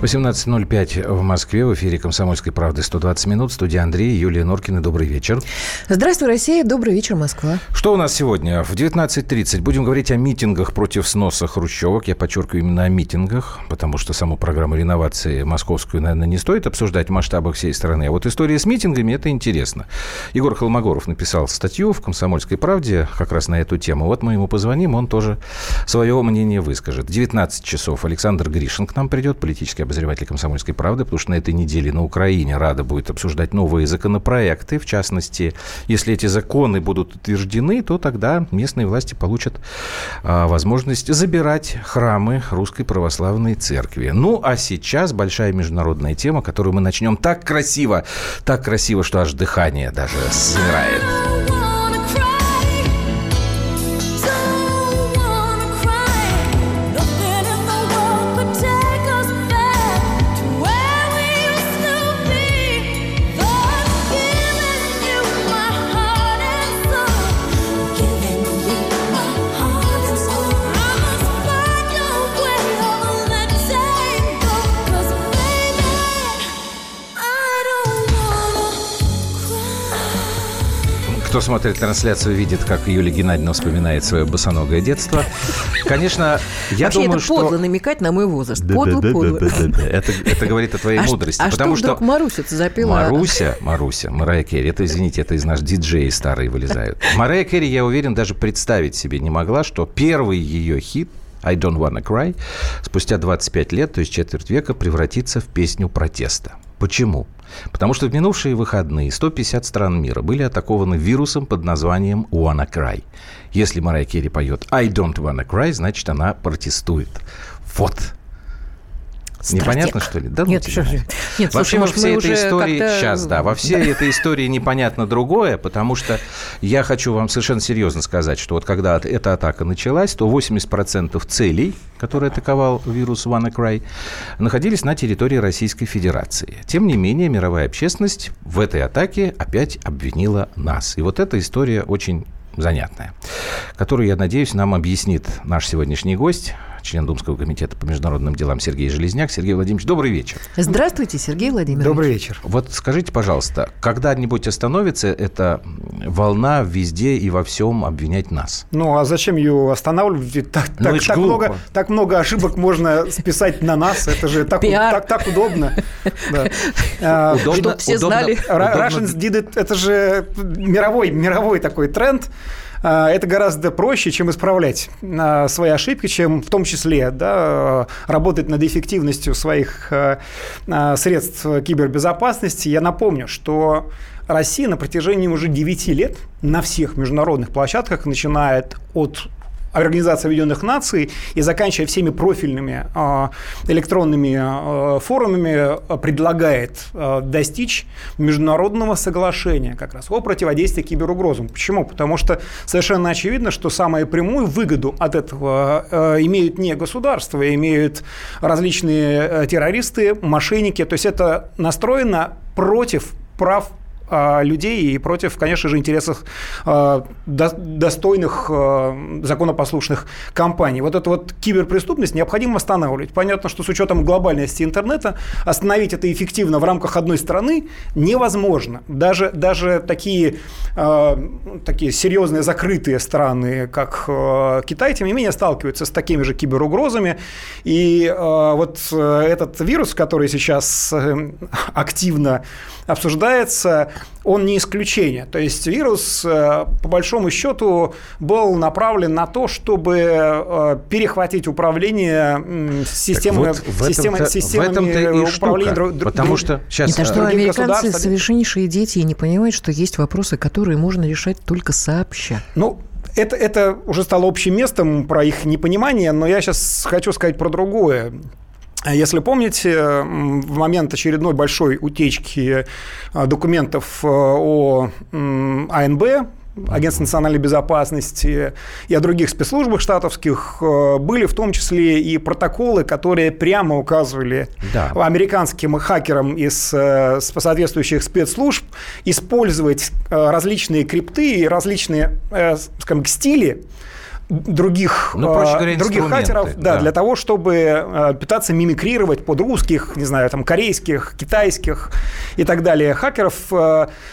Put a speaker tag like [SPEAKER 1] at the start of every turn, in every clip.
[SPEAKER 1] 18.05 в Москве. В эфире «Комсомольской правды» 120 минут. Студия Андрей, Юлия Норкина. Добрый вечер.
[SPEAKER 2] Здравствуй, Россия. Добрый вечер, Москва.
[SPEAKER 1] Что у нас сегодня? В 19.30 будем говорить о митингах против сноса хрущевок. Я подчеркиваю именно о митингах, потому что саму программу реновации московскую, наверное, не стоит обсуждать в масштабах всей страны. А вот история с митингами – это интересно. Егор Холмогоров написал статью в «Комсомольской правде» как раз на эту тему. Вот мы ему позвоним, он тоже свое мнение выскажет. 19 часов Александр Гришин к нам придет, политический обозреватель «Комсомольской правды», потому что на этой неделе на Украине Рада будет обсуждать новые законопроекты. В частности, если эти законы будут утверждены, то тогда местные власти получат а, возможность забирать храмы Русской Православной Церкви. Ну, а сейчас большая международная тема, которую мы начнем так красиво, так красиво, что аж дыхание даже замирает. Кто смотрит трансляцию, видит, как Юлия Геннадьевна вспоминает свое босоногое детство. Конечно, я
[SPEAKER 2] Вообще
[SPEAKER 1] думаю,
[SPEAKER 2] это
[SPEAKER 1] что...
[SPEAKER 2] подло намекать на мой возраст. Подло, подло.
[SPEAKER 1] Это, это говорит о твоей
[SPEAKER 2] А,
[SPEAKER 1] мудрости.
[SPEAKER 2] а
[SPEAKER 1] потому
[SPEAKER 2] что вдруг
[SPEAKER 1] что
[SPEAKER 2] Маруся запела?
[SPEAKER 1] Маруся, Маруся, Марая Керри, это, извините, это из наших диджеи старые вылезают. Марая Керри, я уверен, даже представить себе не могла, что первый ее хит I Don't Wanna Cry спустя 25 лет, то есть четверть века, превратится в песню протеста. Почему? Потому что в минувшие выходные 150 стран мира были атакованы вирусом под названием Wanna Cry. Если Марая Керри поет I Don't Wanna Cry, значит, она протестует. Вот. Непонятно, что ли? Да ну
[SPEAKER 2] Нет,
[SPEAKER 1] тебя.
[SPEAKER 2] что же. Нет,
[SPEAKER 1] Вообще
[SPEAKER 2] слушай,
[SPEAKER 1] во всей этой истории сейчас, да, во всей этой истории непонятно другое, потому что я хочу вам совершенно серьезно сказать, что вот когда эта атака началась, то 80% целей, которые атаковал вирус WannaCry, находились на территории Российской Федерации. Тем не менее, мировая общественность в этой атаке опять обвинила нас. И вот эта история очень занятная, которую, я надеюсь, нам объяснит наш сегодняшний гость, член Думского комитета по международным делам Сергей Железняк. Сергей Владимирович, добрый вечер.
[SPEAKER 2] Здравствуйте, Сергей Владимирович.
[SPEAKER 3] Добрый вечер.
[SPEAKER 1] Вот скажите, пожалуйста, когда-нибудь остановится эта волна везде и во всем обвинять нас?
[SPEAKER 3] Ну, а зачем ее останавливать? Ведь так,
[SPEAKER 1] Ну,
[SPEAKER 3] так- так
[SPEAKER 1] глупо.
[SPEAKER 3] много, так много ошибок можно списать на нас. Это же так, так, так удобно. Да. А,
[SPEAKER 1] Удобно-
[SPEAKER 2] Чтоб все
[SPEAKER 1] удобно-
[SPEAKER 2] знали.
[SPEAKER 3] Russians did it. Это же мировой, мировой такой тренд. А, Это гораздо проще, чем исправлять а, свои ошибки, чем в том числе да, работать над эффективностью своих а, средств кибербезопасности. Я напомню, что Россия на протяжении уже 9 лет на всех международных площадках, начиная от Организации Объединенных Наций и заканчивая всеми профильными а, электронными а, форумами а, предлагает а, достичь международного соглашения как раз о противодействии киберугрозам. Почему? Потому что совершенно очевидно, что самую прямую выгоду от этого а, имеют не государства, имеют различные а, террористы, мошенники. То есть это настроено против прав а, людей и против, конечно же, интересов а, до- достойных а, законопослушных компаний. Вот эту вот киберпреступность необходимо останавливать. Понятно, что с учетом глобальности интернета остановить это эффективно в рамках одной страны невозможно. Даже, даже такие, а, такие серьезные закрытые страны, как а, Китай, тем не менее, сталкиваются с такими же киберугрозами. И а, вот э, этот вирус, который сейчас э, активно обсуждается, он не исключение. То есть вирус, э, по большому счету, был направлен на то, чтобы э, перехватить управление системой,
[SPEAKER 1] Так вот, в
[SPEAKER 3] системой-
[SPEAKER 1] этом-то- в
[SPEAKER 3] системами
[SPEAKER 1] этом-то и
[SPEAKER 3] управления
[SPEAKER 1] штука.
[SPEAKER 3] друг-
[SPEAKER 1] Потому
[SPEAKER 3] друг-
[SPEAKER 1] что сейчас...
[SPEAKER 2] Это что,
[SPEAKER 3] других
[SPEAKER 2] американцы совершеннейшие дети и не понимают, что есть вопросы, которые можно решать только сообща.
[SPEAKER 3] Ну, это, это уже стало общим местом про их непонимание, но я сейчас хочу сказать про другое. Если помните, м, в момент очередной большой утечки а, документов э, о АНБ, Агентства национальной безопасности и о других спецслужбах штатовских э, были в том числе и протоколы, которые прямо указывали да. американским хакерам из э, соответствующих спецслужб использовать э, различные крипты и различные, скажем, стили других, ну, проще говоря, других хатеров, да, да. для того, чтобы пытаться мимикрировать под русских, не знаю, там, корейских, китайских и так далее хакеров.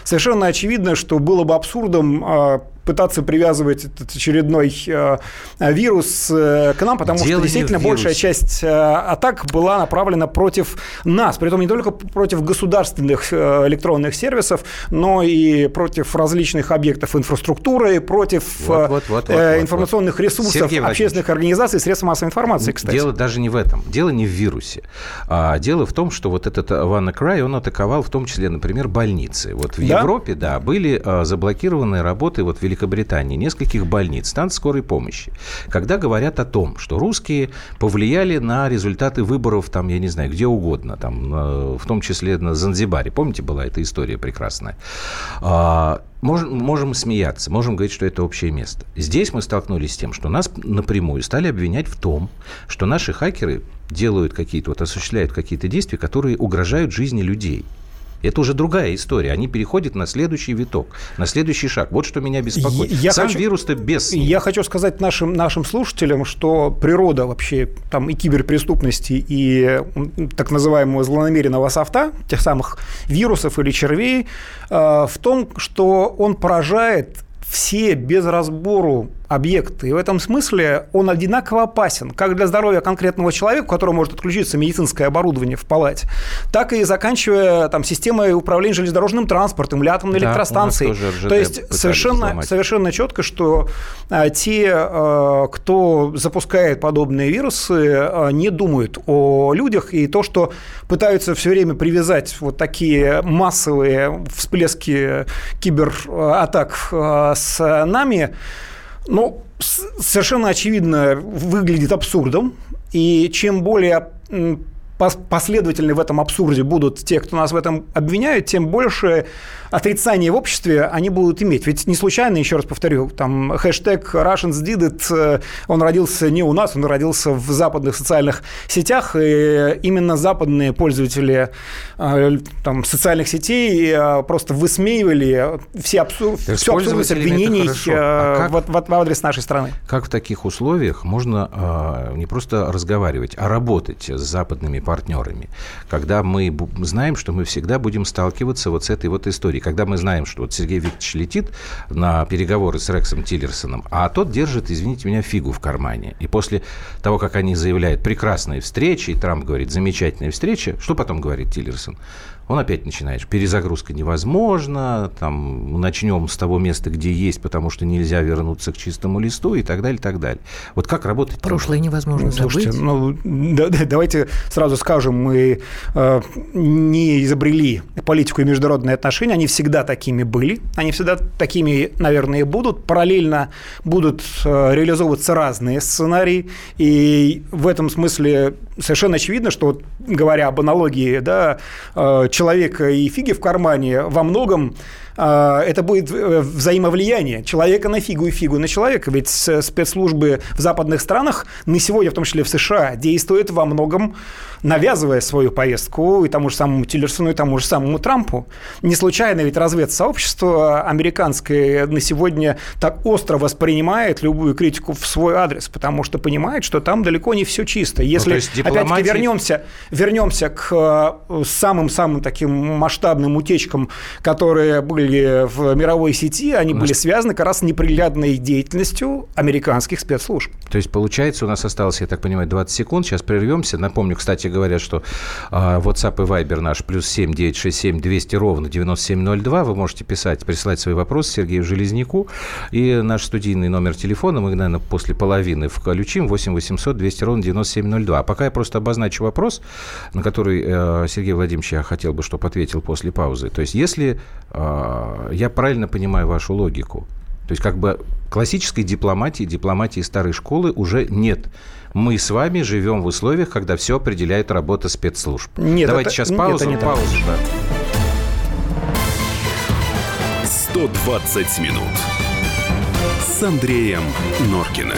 [SPEAKER 3] Совершенно очевидно, что было бы абсурдом пытаться привязывать этот очередной э, вирус э, к нам, потому Дело что действительно большая часть э, атак была направлена против нас, при этом не только против государственных электронных сервисов, но и против различных объектов инфраструктуры, против вот, вот, вот, информационных ресурсов, Сергей общественных организаций, средств массовой информации, кстати.
[SPEAKER 1] Дело даже не в этом, дело не в вирусе, а дело в том, что вот этот WannaCry, он атаковал в том числе, например, больницы. Вот в да? Европе, да, были заблокированы работы вот в Великобритании нескольких больниц, станций скорой помощи, когда говорят о том, что русские повлияли на результаты выборов, там, я не знаю, где угодно, там, в том числе на Занзибаре. Помните, была эта история прекрасная? А, можем, можем смеяться, можем говорить, что это общее место. Здесь мы столкнулись с тем, что нас напрямую стали обвинять в том, что наши хакеры делают какие-то, вот осуществляют какие-то действия, которые угрожают жизни людей. Это уже другая история. Они переходят на следующий виток, на следующий шаг. Вот что меня беспокоит. Я Сам хочу, вирус-то без...
[SPEAKER 3] Я хочу сказать нашим, нашим слушателям, что природа вообще там и киберпреступности, и так называемого злонамеренного софта, тех самых вирусов или червей, э, в том, что он поражает все без разбору объекты. И в этом смысле он одинаково опасен как для здоровья конкретного человека, у которого может отключиться медицинское оборудование в палате, так и заканчивая там, системой управления железнодорожным транспортом или атомной да, электростанцией. То есть совершенно, совершенно четко, что а, те, а, кто запускает подобные вирусы, а, не думают о людях, и то, что пытаются все время привязать вот такие массовые всплески кибератак с нами, ну, совершенно очевидно выглядит абсурдом. И чем более последовательны в этом абсурде будут те, кто нас в этом обвиняют, тем больше отрицание в обществе они будут иметь. Ведь не случайно, еще раз повторю, там хэштег Russians did it, э, он родился не у нас, он родился в западных социальных сетях, и именно западные пользователи э, там, социальных сетей э, просто высмеивали все, абсур... все абсурдность обвинений а как, в, в, в адрес нашей страны.
[SPEAKER 1] Как в таких условиях можно не просто разговаривать, а работать с западными партнерами, когда мы знаем, что мы всегда будем сталкиваться вот с этой вот историей, когда мы знаем, что вот Сергей Викторович летит на переговоры с Рексом Тиллерсоном, а тот держит, извините меня, фигу в кармане. И после того, как они заявляют прекрасные встречи, и Трамп говорит замечательная встреча, что потом говорит Тиллерсон? Он опять начинает, перезагрузка невозможна, там, начнем с того места, где есть, потому что нельзя вернуться к чистому листу и так далее, и так далее. Вот как работать?
[SPEAKER 2] Прошлое невозможно Слушайте, забыть.
[SPEAKER 3] Ну, да, да, давайте сразу скажем, мы э, не изобрели политику и международные отношения, они всегда такими были, они всегда такими, наверное, и будут. Параллельно будут э, реализовываться разные сценарии, и в этом смысле совершенно очевидно, что, говоря об аналогии, да, э, человека и фиги в кармане во многом это будет э, взаимовлияние человека на фигу и фигу на человека. Ведь спецслужбы в западных странах, на сегодня, в том числе в США, действуют во многом навязывая свою повестку и тому же самому Тиллерсону, и тому же самому Трампу. Не случайно ведь разведсообщество американское на сегодня так остро воспринимает любую критику в свой адрес, потому что понимает, что там далеко не все чисто. Ну, Если, ну, дипломатия... опять-таки, вернемся, вернемся к э, самым-самым таким масштабным утечкам, которые были были в мировой сети, они нас... были связаны как раз с неприглядной деятельностью американских спецслужб.
[SPEAKER 1] То есть, получается, у нас осталось, я так понимаю, 20 секунд. Сейчас прервемся. Напомню, кстати говоря, что э, WhatsApp и Viber наш плюс 7 967 200 ровно 9702. Вы можете писать, присылать свои вопросы Сергею Железняку. И наш студийный номер телефона мы, наверное, после половины включим 8 800 200 ровно 9702. А пока я просто обозначу вопрос, на который э, Сергей Владимирович я хотел бы, чтобы ответил после паузы. То есть, если э, а, я правильно понимаю вашу логику. То есть как бы классической дипломатии, дипломатии старой школы уже нет. Мы с вами живем в условиях, когда все определяет работа спецслужб. Нет, Давайте это, сейчас паузу.
[SPEAKER 4] Нет, паузу, да. 120 минут с Андреем Норкиным.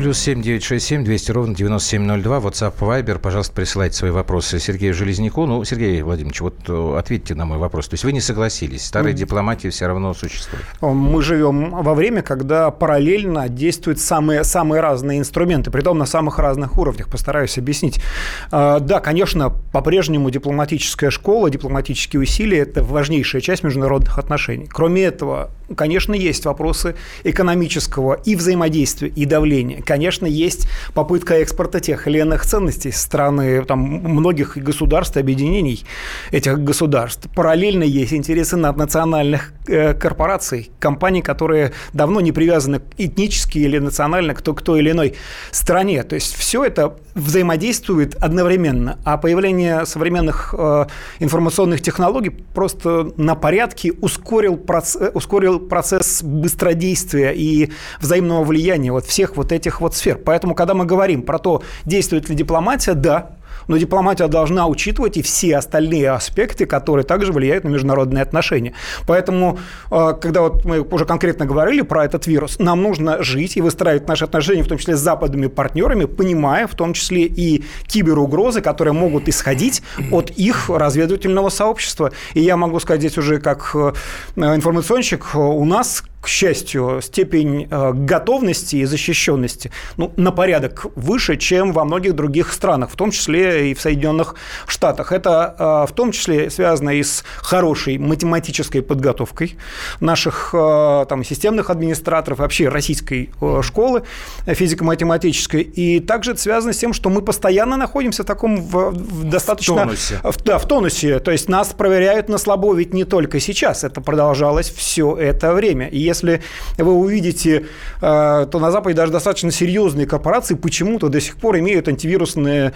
[SPEAKER 1] Плюс семь девять шесть семь двести ровно девяносто семь ноль два. WhatsApp, Viber. Пожалуйста, присылайте свои вопросы Сергею Железняку. Ну, Сергей Владимирович, вот э, ответьте на мой вопрос. То есть вы не согласились? Старая mm. дипломатия все равно существует?
[SPEAKER 3] Мы живем во время, когда параллельно действуют самые, самые разные инструменты, притом на самых разных уровнях. Постараюсь объяснить. А, да, конечно, по-прежнему дипломатическая школа, дипломатические усилия – это важнейшая часть международных отношений. Кроме этого, конечно, есть вопросы экономического и взаимодействия, и давления. Конечно, есть попытка экспорта тех или иных ценностей страны, там, многих государств, объединений этих государств. Параллельно есть интересы наднациональных э, корпораций, компаний, которые давно не привязаны этнически или национально к, к той или иной стране. То есть все это взаимодействует одновременно, а появление современных э, информационных технологий просто на порядке ускорил, проц... ускорил процесс быстродействия и взаимного влияния вот всех вот этих вот сфер. Поэтому, когда мы говорим про то, действует ли дипломатия, да, но дипломатия должна учитывать и все остальные аспекты, которые также влияют на международные отношения. Поэтому, э, когда вот мы уже конкретно говорили про этот вирус, нам нужно жить и выстраивать наши отношения, в том числе с западными партнерами, понимая в том числе и киберугрозы, которые могут исходить от их разведывательного сообщества. И я могу сказать здесь уже как э, информационщик, у нас к счастью, степень э, готовности и защищенности ну, на порядок выше, чем во многих других странах, в том числе и в Соединенных Штатах. Это э, в том числе связано и с хорошей математической подготовкой наших э, там, системных администраторов, вообще российской школы физико-математической. И также это связано с тем, что мы постоянно находимся в таком в, в достаточно... В
[SPEAKER 1] тонусе.
[SPEAKER 3] В, да, в тонусе. То есть нас проверяют на слабо ведь не только сейчас. Это продолжалось все это время. И если вы увидите, то на Западе даже достаточно серьезные корпорации почему-то до сих пор имеют антивирусное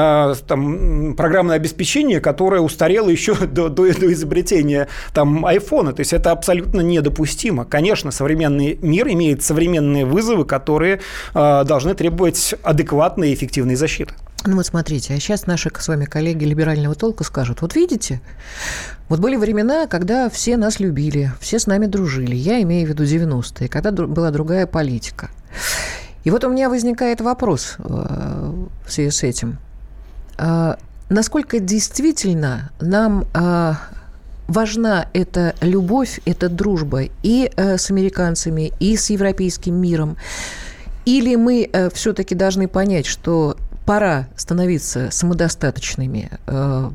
[SPEAKER 3] э, там, программное обеспечение, которое устарело еще до, до, до изобретения там, айфона. То есть это абсолютно недопустимо. Конечно, современный мир имеет современные вызовы, которые э, должны требовать адекватной и эффективной защиты.
[SPEAKER 2] Ну вот смотрите, а сейчас наши с вами коллеги либерального толка скажут, вот видите, вот были времена, когда все нас любили, все с нами дружили, я имею в виду 90-е, когда была другая политика. И вот у меня возникает вопрос э, в связи с этим. А, насколько действительно нам а, важна эта любовь, эта дружба и э, с американцами, и с европейским миром? Или мы э, все-таки должны понять, что пора становиться самодостаточными э,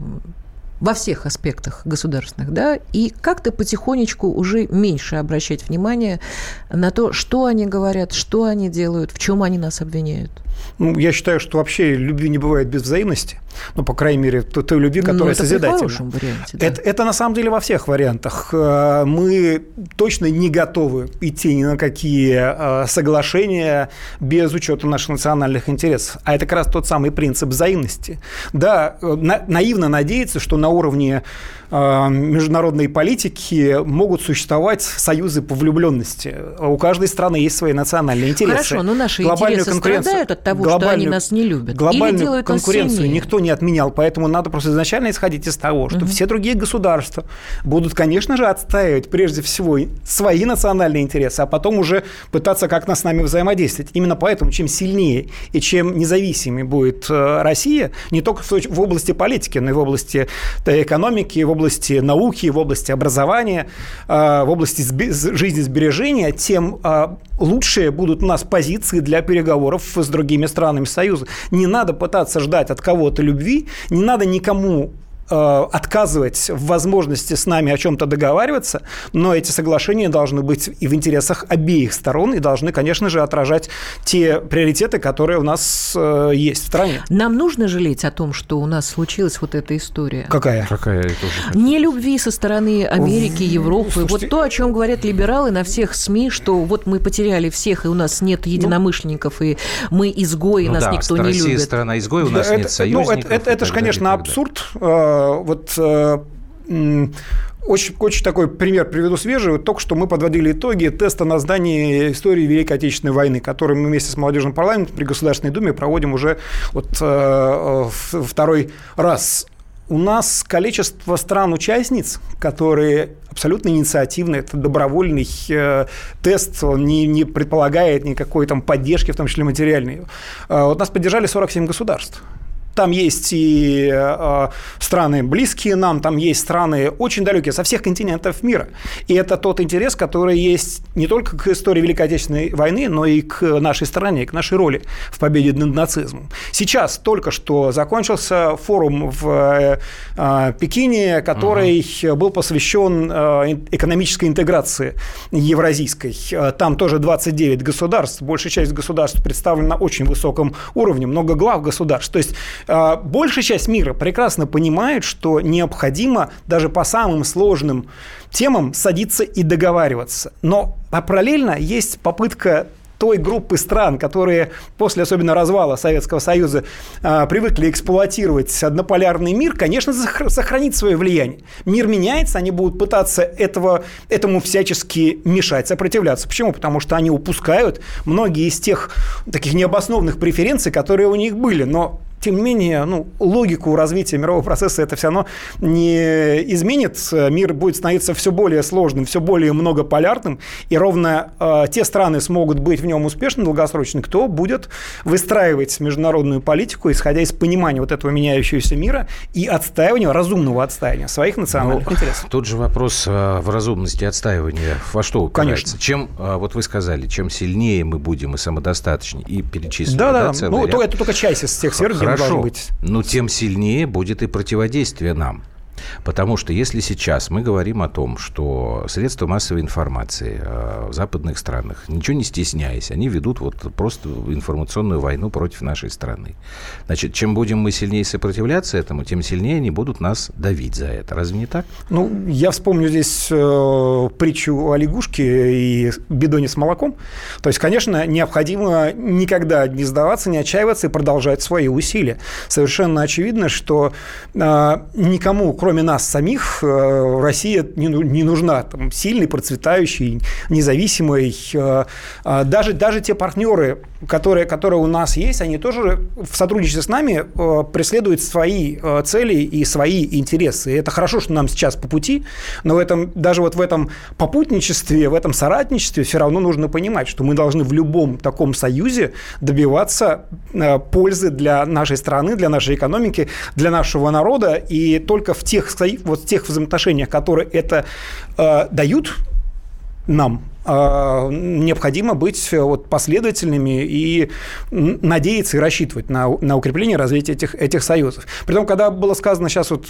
[SPEAKER 2] во всех аспектах государственных, да, и как-то потихонечку уже меньше обращать внимание на то, что они говорят, что они делают, в чем они нас обвиняют.
[SPEAKER 3] Ну, я считаю, что вообще любви не бывает без взаимности. Ну, по крайней мере, той, той любви, ну, которая это созидательна.
[SPEAKER 2] варианте, да.
[SPEAKER 3] это, это на самом деле во всех вариантах. Э, мы точно не готовы идти ни на какие э, соглашения без учета наших национальных интересов. А это как раз тот самый принцип взаимности. Да, э, на, наивно надеяться, что на уровне международной политики могут существовать союзы по влюбленности. У каждой страны есть свои национальные интересы.
[SPEAKER 2] Хорошо, но наши интересы страдают от того, что они нас не любят.
[SPEAKER 3] Глобальную Или делают конкуренцию никто не отменял, поэтому надо просто изначально исходить из того, что угу. все другие государства будут, конечно же, отстаивать прежде всего свои национальные интересы, а потом уже пытаться как-то с нами взаимодействовать. Именно поэтому, чем сильнее и чем независимее будет э, Россия, не только в области политики, но и в области экономики, в области науки, в области образования, э, в области жизнесбережения, тем э, лучшие будут у нас позиции для переговоров с другими странами Союза. Не надо пытаться ждать от кого-то любви, не надо никому отказывать в возможности с нами о чем-то договариваться, но эти соглашения должны быть и в интересах обеих сторон и должны, конечно же, отражать те приоритеты, которые у нас э, есть в стране.
[SPEAKER 2] Нам нужно жалеть о том, что у нас случилась вот эта история?
[SPEAKER 3] Какая?
[SPEAKER 1] Какая?
[SPEAKER 2] Тоже Не любви со стороны Америки, Европы. Слушайте, вот то, о чем говорят либералы на всех СМИ, что вот мы потеряли всех, и у нас нет ну, единомышленников, ну, и мы изгои, ну, нас да, никто не Россия любит.
[SPEAKER 1] страна изгой, у нас это, нет союзников. Ну,
[SPEAKER 3] это, это, это же, конечно, абсурд э, вот э, очень, очень такой пример приведу свежий. Только что мы подводили итоги теста на здание истории Великой Отечественной войны, который мы вместе с молодежным парламентом при Государственной Думе проводим уже вот, э, второй раз. У нас количество стран-участниц, которые абсолютно инициативны, это добровольный э, тест, он не, не предполагает никакой там поддержки, в том числе материальной. Э, вот нас поддержали 47 государств. Там есть и э, страны близкие нам, там есть страны очень далекие, со всех континентов мира. И это тот интерес, который есть не только к истории Великой Отечественной войны, но и к нашей стране, к нашей роли в победе над нацизмом. Сейчас только что закончился форум в э, э Пекине, который угу. был посвящен э, экономической интеграции евразийской. Там тоже 29 государств, большая часть государств представлена на очень высоком уровне, много глав государств. То есть большая часть мира прекрасно понимает, что необходимо даже по самым сложным темам садиться и договариваться. Но а параллельно есть попытка той группы стран, которые после особенно развала Советского Союза э, привыкли эксплуатировать однополярный мир, конечно, сохранить свое влияние. Мир меняется, они будут пытаться этого, этому всячески мешать, сопротивляться. Почему? Потому что они упускают многие из тех таких необоснованных преференций, которые у них были. Но тем не менее, ну, логику развития мирового процесса это все равно не изменит. Мир будет становиться все более сложным, все более многополярным, и ровно э, те страны смогут быть в нем успешны долгосрочно, кто будет выстраивать международную политику, исходя из понимания вот этого меняющегося мира и отстаивания, разумного отстаивания своих национальных ну, интересов.
[SPEAKER 1] Тут же вопрос э, в разумности отстаивания во что упирается? Конечно. Чем, э, вот вы сказали, чем сильнее мы будем и самодостаточнее, и перечислили.
[SPEAKER 3] Да, да, да. Ну, ряд... это только часть из тех сфер, где
[SPEAKER 1] Хорошо, быть. но тем сильнее будет и противодействие нам. Потому что если сейчас мы говорим о том, что средства массовой информации э, в западных странах, ничего не стесняясь, они ведут вот просто информационную войну против нашей страны. Значит, чем будем мы сильнее сопротивляться этому, тем сильнее они будут нас давить за это. Разве не так?
[SPEAKER 3] Ну, я вспомню здесь э, притчу о лягушке и бидоне с молоком. То есть, конечно, необходимо никогда не сдаваться, не отчаиваться и продолжать свои усилия. Совершенно очевидно, что э, никому, кроме нас самих, э, Россия не, не нужна. Там, сильный, процветающий, независимый. Э, э, даже, даже те партнеры, которые, которые у нас есть, они тоже в сотрудничестве с нами преследуют свои цели и свои интересы. И это хорошо, что нам сейчас по пути, но в этом, даже вот в этом попутничестве, в этом соратничестве все равно нужно понимать, что мы должны в любом таком союзе добиваться пользы для нашей страны, для нашей экономики, для нашего народа. И только в тех, вот в тех взаимоотношениях, которые это э, дают нам, необходимо быть э, вот последовательными и надеяться и рассчитывать на, на укрепление развития этих, этих союзов. Притом, когда было сказано сейчас вот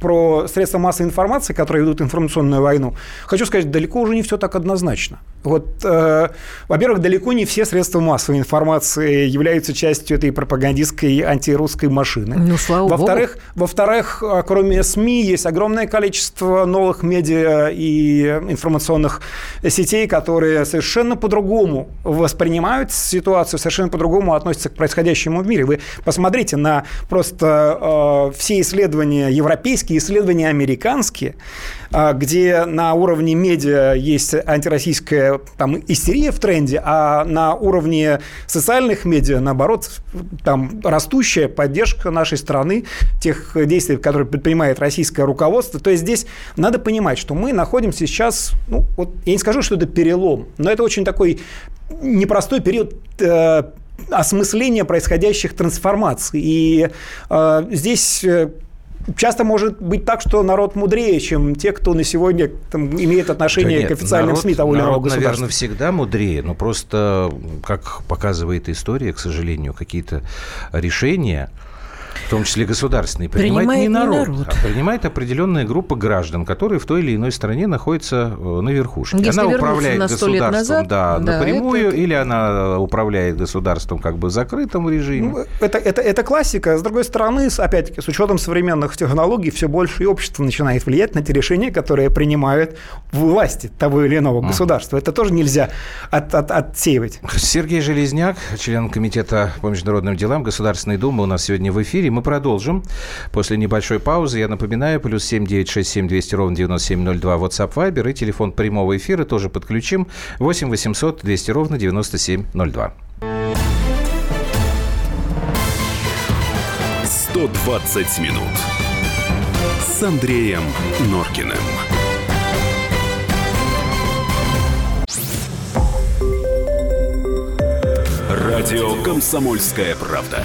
[SPEAKER 3] про средства массовой информации, которые ведут информационную войну, хочу сказать, далеко уже не все так однозначно. Вот, э, во-первых, далеко не все средства массовой информации являются частью этой пропагандистской антирусской машины.
[SPEAKER 2] Ну, слава
[SPEAKER 3] во-вторых. Во-вторых, а, кроме СМИ, есть огромное количество новых медиа и информационных сетей, которые совершенно по-другому воспринимают ситуацию, совершенно по-другому относятся к происходящему в мире. Вы посмотрите на просто э, все исследования европейские, исследования американские, э, где на уровне медиа есть антироссийская там, истерия в тренде, а на уровне социальных медиа, наоборот, там растущая поддержка нашей страны, тех действий, которые предпринимает российское руководство. То есть здесь надо понимать, что мы находимся сейчас, ну, вот я не скажу, что это перелом. Но это очень такой непростой период э, осмысления происходящих трансформаций. И э, здесь э, часто может быть так, что народ мудрее, чем те, кто на сегодня там, имеет отношение да нет, к официальным народ, СМИ того или иного государства.
[SPEAKER 1] наверное, всегда мудрее, но просто, как показывает история, к сожалению, какие-то решения в том числе государственный, принимает, принимает не, народ, не народ, а принимает определенная группа граждан, которые в той или иной стране находятся э, на верхушке.
[SPEAKER 2] Если
[SPEAKER 1] она управляет
[SPEAKER 2] на
[SPEAKER 1] государством
[SPEAKER 2] назад,
[SPEAKER 1] да, да, напрямую, это... или она управляет государством как бы в закрытом режиме. Ну,
[SPEAKER 3] это, это, это классика. С другой стороны, опять-таки, с учетом современных технологий, все больше и общество начинает влиять на те решения, которые принимают власти того или иного государства. Это тоже нельзя от, от, отсеивать.
[SPEAKER 1] Сергей Железняк, член комитета по международным делам Государственной Думы у нас сегодня в эфире. Мы продолжим после небольшой паузы. Я напоминаю, плюс 7 967 200 ровно 9702 WhatsApp Viber и телефон прямого эфира тоже подключим 8 800 200 ровно 9702.
[SPEAKER 4] 120 минут с Андреем Норкиным. Радио «Комсомольская правда».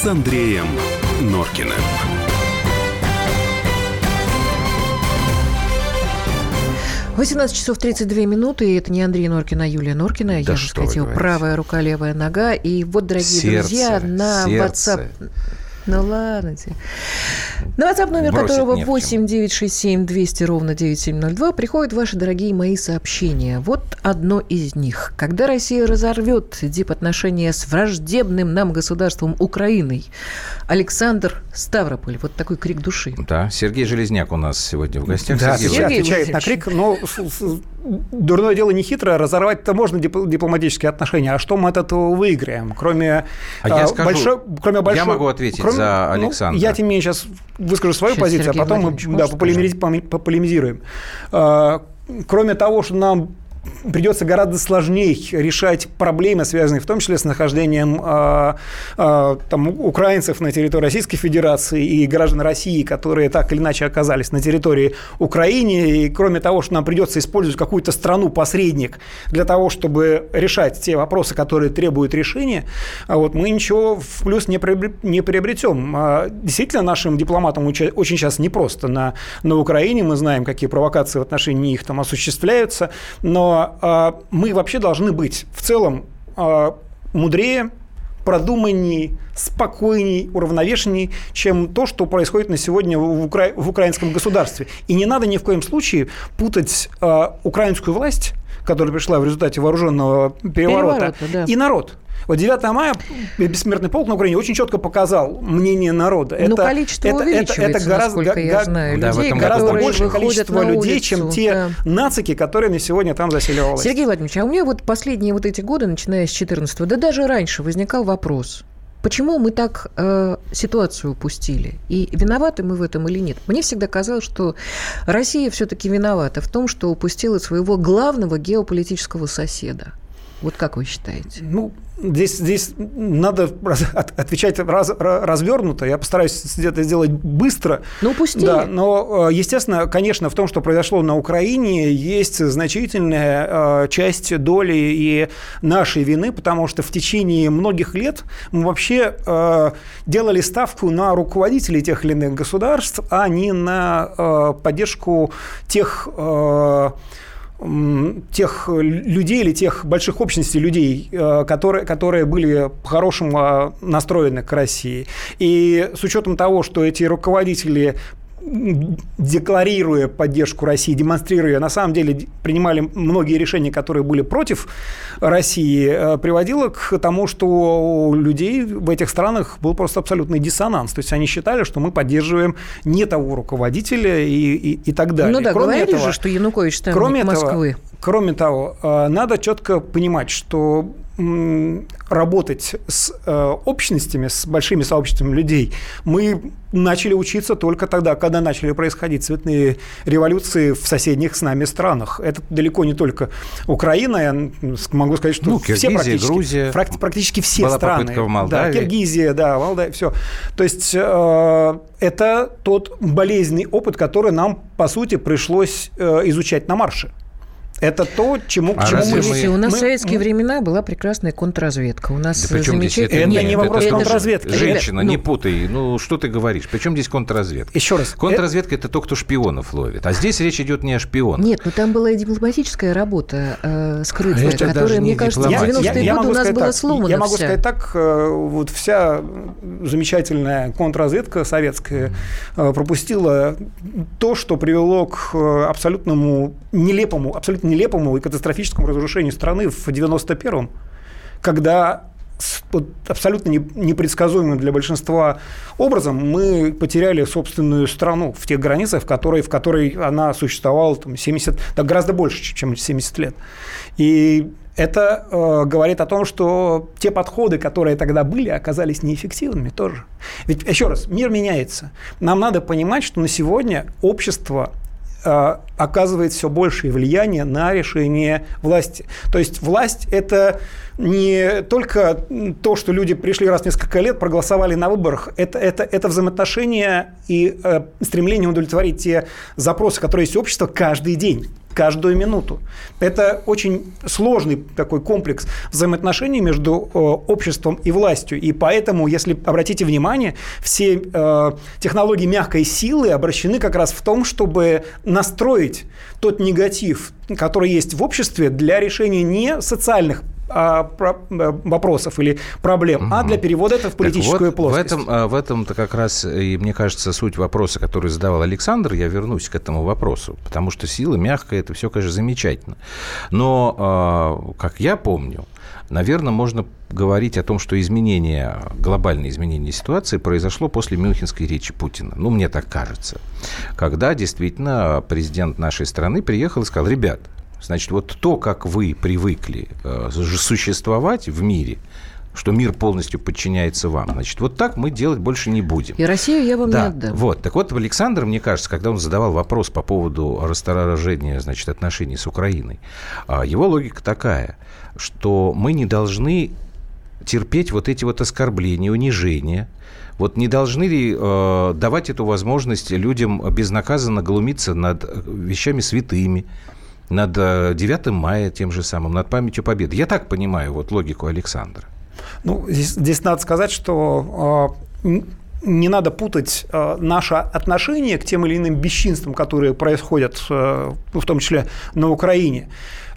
[SPEAKER 4] с Андреем Норкиным.
[SPEAKER 2] Восемнадцать часов 32 минуты, и это не Андрей Норкин, а Юлия Норкина. Да Я же сказала, правая рука, левая нога. И вот, дорогие сердце, друзья, на сердце. WhatsApp ну ладно тебе. На WhatsApp номер Бросить которого 8 967 200 ровно 9702 приходят ваши дорогие мои сообщения. Вот одно из них. Когда Россия разорвет дипотношения с враждебным нам государством Украиной, Александр Ставрополь. Вот такой крик души.
[SPEAKER 1] Да, Сергей Железняк у нас сегодня в гостях.
[SPEAKER 3] Да, Сергей отвечает на крик, но дурное дело не хитро, разорвать-то можно дипломатические отношения, а что мы от этого выиграем, кроме
[SPEAKER 1] а я а, скажу, большой, кроме большой, я могу ответить кроме, за Александра.
[SPEAKER 3] Ну, я тебе сейчас выскажу свою сейчас позицию, а Сергей а потом мы да, пополемизируем. А, кроме того, что нам придется гораздо сложнее решать проблемы, связанные в том числе с нахождением э, э, там, украинцев на территории Российской Федерации и граждан России, которые так или иначе оказались на территории Украины. И кроме того, что нам придется использовать какую-то страну-посредник для того, чтобы решать те вопросы, которые требуют решения, а вот мы ничего в плюс не, приобретем. Действительно, нашим дипломатам очень сейчас непросто на, на Украине. Мы знаем, какие провокации в отношении их там осуществляются, но э, мы вообще должны быть в целом э, мудрее, продуманней, спокойней, уравновешенней, чем то, что происходит на сегодня в, укра... в украинском государстве. И не надо ни в коем случае путать э, украинскую власть, которая пришла в результате вооруженного переворота, переворота да. и народ. Вот 9 мая бессмертный полк на Украине очень четко показал мнение народа.
[SPEAKER 2] Ну, это, количество это, увеличивается, это, это гораздо, я знаю, да, людей,
[SPEAKER 3] гораздо большее количество людей, улицу, чем те да. нацики, которые на сегодня там засели власть.
[SPEAKER 2] Сергей Владимирович, а у меня вот последние вот эти годы, начиная с 14 да даже раньше, возникал вопрос. Почему мы так э, ситуацию упустили? И виноваты мы в этом или нет? Мне всегда казалось, что Россия все-таки виновата в том, что упустила своего главного геополитического соседа. Вот как вы считаете?
[SPEAKER 3] Ну, здесь, здесь надо отвечать раз, развернуто. Я постараюсь это сделать быстро.
[SPEAKER 2] Ну, упустили.
[SPEAKER 3] Да, но, э, естественно, конечно, в том, что произошло на Украине, есть значительная э, часть доли и нашей вины, потому что в течение многих лет мы вообще э, делали ставку на руководителей тех или иных государств, а не на поддержку тех тех людей или тех больших общностей людей, э, которые, которые были по-хорошему настроены к России. И с учетом того, что эти руководители декларируя поддержку России, демонстрируя, на самом деле принимали многие решения, которые были против России, э, приводило к тому, что у людей в этих странах был просто абсолютный диссонанс. То есть они считали, что мы поддерживаем не того руководителя и, и, и так далее.
[SPEAKER 2] Ну да, кроме говорили этого, же, что Янукович там
[SPEAKER 3] кроме
[SPEAKER 2] Москвы.
[SPEAKER 3] Этого, кроме того, надо четко понимать, что работать с э, общностями, с большими сообществами людей, мы начали учиться только тогда, когда начали происходить цветные революции в соседних с нами странах. Это далеко не только Украина, я могу сказать, что
[SPEAKER 1] ну,
[SPEAKER 3] все
[SPEAKER 1] Киргизия,
[SPEAKER 3] практически,
[SPEAKER 1] Грузия,
[SPEAKER 3] практически все
[SPEAKER 1] была
[SPEAKER 3] страны.
[SPEAKER 1] в Молдавии.
[SPEAKER 3] Да, Киргизия, да, Молдавия, все. То есть э, это тот болезненный опыт, который нам, по сути, пришлось э, изучать на марше. Это то, чему,
[SPEAKER 1] а
[SPEAKER 3] к чему мы...
[SPEAKER 2] мы... У нас мы... в советские мы... времена была прекрасная контрразведка. У нас
[SPEAKER 1] да замечательно...
[SPEAKER 3] Это, это не вопрос это контрразведки.
[SPEAKER 1] Женщина, ну... не путай. Ну, что ты говоришь? Причем здесь контрразведка?
[SPEAKER 3] Еще раз.
[SPEAKER 1] Контрразведка – это то, кто шпионов ловит. А здесь речь идет не о шпионах.
[SPEAKER 2] Нет, ну там была и дипломатическая работа э, скрытая, это которая, мне кажется, в 90-е годы у нас была сломана
[SPEAKER 3] Я могу
[SPEAKER 2] вся.
[SPEAKER 3] сказать так, э, вот вся замечательная контрразведка советская э, пропустила то, что привело к э, абсолютному нелепому, абсолютно нелепому и катастрофическому разрушению страны в 91-м, когда абсолютно непредсказуемым для большинства образом мы потеряли собственную страну в тех границах, в которой, в которой она существовала там, 70, так гораздо больше, чем 70 лет. И это э, говорит о том, что те подходы, которые тогда были, оказались неэффективными тоже. Ведь, еще раз, мир меняется. Нам надо понимать, что на сегодня общество оказывает все большее влияние на решение власти. То есть власть – это не только то, что люди пришли раз в несколько лет, проголосовали на выборах, это, это, это взаимоотношения и э, стремление удовлетворить те запросы, которые есть у общества каждый день каждую минуту. Это очень сложный такой комплекс взаимоотношений между э, обществом и властью. И поэтому, если обратите внимание, все э, технологии мягкой силы обращены как раз в том, чтобы настроить тот негатив, который есть в обществе для решения не социальных а, э, вопросов или проблем, угу. а для перевода это в политическую
[SPEAKER 1] вот
[SPEAKER 3] плоскость.
[SPEAKER 1] В этом, а, в этом-то как раз, и мне кажется, суть вопроса, который задавал Александр, я вернусь к этому вопросу, потому что сила мягкая, это все, конечно, замечательно. Но, а, как я помню, наверное, можно говорить о том, что изменение, глобальное изменение ситуации произошло после Мюнхенской речи Путина. Ну, мне так кажется. Когда действительно президент нашей страны приехал и сказал, ребят, Значит, вот то, как вы привыкли э, существовать в мире, что мир полностью подчиняется вам. Значит, вот так мы делать больше не будем.
[SPEAKER 2] И Россию я вам
[SPEAKER 1] да,
[SPEAKER 2] не отдам.
[SPEAKER 1] Вот. Так вот, Александр, мне кажется, когда он задавал вопрос по поводу расторожения, значит, отношений с Украиной, а, его логика такая, что мы не должны терпеть вот эти вот оскорбления, унижения, вот не должны ли э, давать эту возможность людям безнаказанно глумиться над э, вещами святыми, над 9 э, мая тем же самым, над памятью Победы. Я так понимаю вот логику Александра.
[SPEAKER 3] Ну, здесь, здесь надо сказать, что э, не надо путать э, наше отношение к тем или иным бесчинствам, которые происходят, э, в том числе на Украине,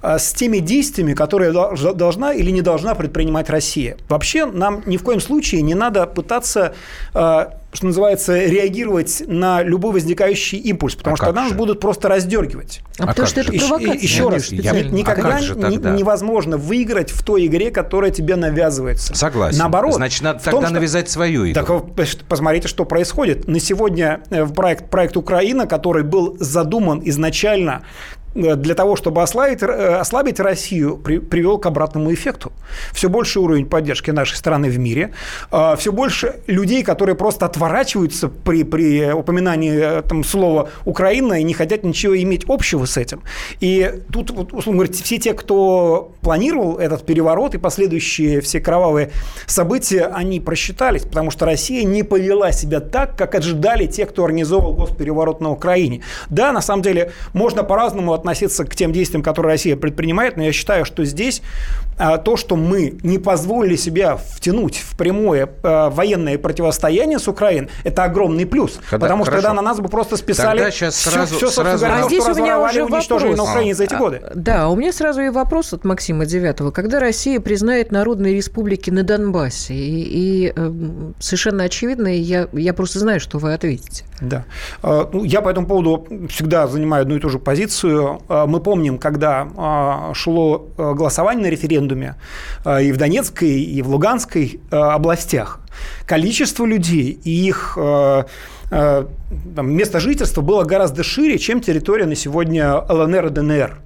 [SPEAKER 3] с теми действиями, которые должна или не должна предпринимать Россия. Вообще нам ни в коем случае не надо пытаться э, что называется, реагировать на любой возникающий импульс, потому а что тогда нас будут просто раздергивать.
[SPEAKER 2] А, а потому что это провокация.
[SPEAKER 3] Еще раз, я, никогда а невозможно выиграть в той игре, которая тебе навязывается.
[SPEAKER 1] Согласен.
[SPEAKER 3] Наоборот.
[SPEAKER 1] Значит, надо тогда том, навязать свою
[SPEAKER 3] игру. Так посмотрите, что происходит. На сегодня э, проект, проект Украина, который был задуман изначально Э, для того, чтобы ослабить, э, ослабить Россию, при, привел к обратному эффекту. Все больше уровень поддержки нашей страны в мире, э, все больше людей, которые просто отворачиваются при, при упоминании там, слова «Украина» и не хотят ничего иметь общего с этим. И тут, условно говоря, все те, кто планировал этот переворот и последующие все кровавые события, они просчитались, потому что Россия не повела себя так, как ожидали те, кто организовал госпереворот на Украине. Да, на самом деле, можно по-разному относиться к тем действиям, которые Россия предпринимает, но я считаю, что здесь а, то, что мы не позволили себя втянуть в прямое а, военное противостояние с Украиной, это огромный плюс. Когда, потому что тогда на нас бы просто списали
[SPEAKER 1] тогда сейчас сразу,
[SPEAKER 3] все, все
[SPEAKER 1] сразу...
[SPEAKER 3] говоря, а здесь у меня уже уничтожили вопрос. на Украине за эти годы.
[SPEAKER 2] А, да, у меня сразу и вопрос от Максима Девятого. Когда Россия признает народные республики на Донбассе, и, и э, совершенно очевидно, я, я просто знаю, что вы ответите.
[SPEAKER 3] Да. А, ну, я по этому поводу всегда занимаю одну и ту же позицию. А, мы помним, когда а, шло голосование на референдуме и в Донецкой, и в Луганской областях, количество людей и их место жительства было гораздо шире, чем территория на сегодня ЛНР и ДНР.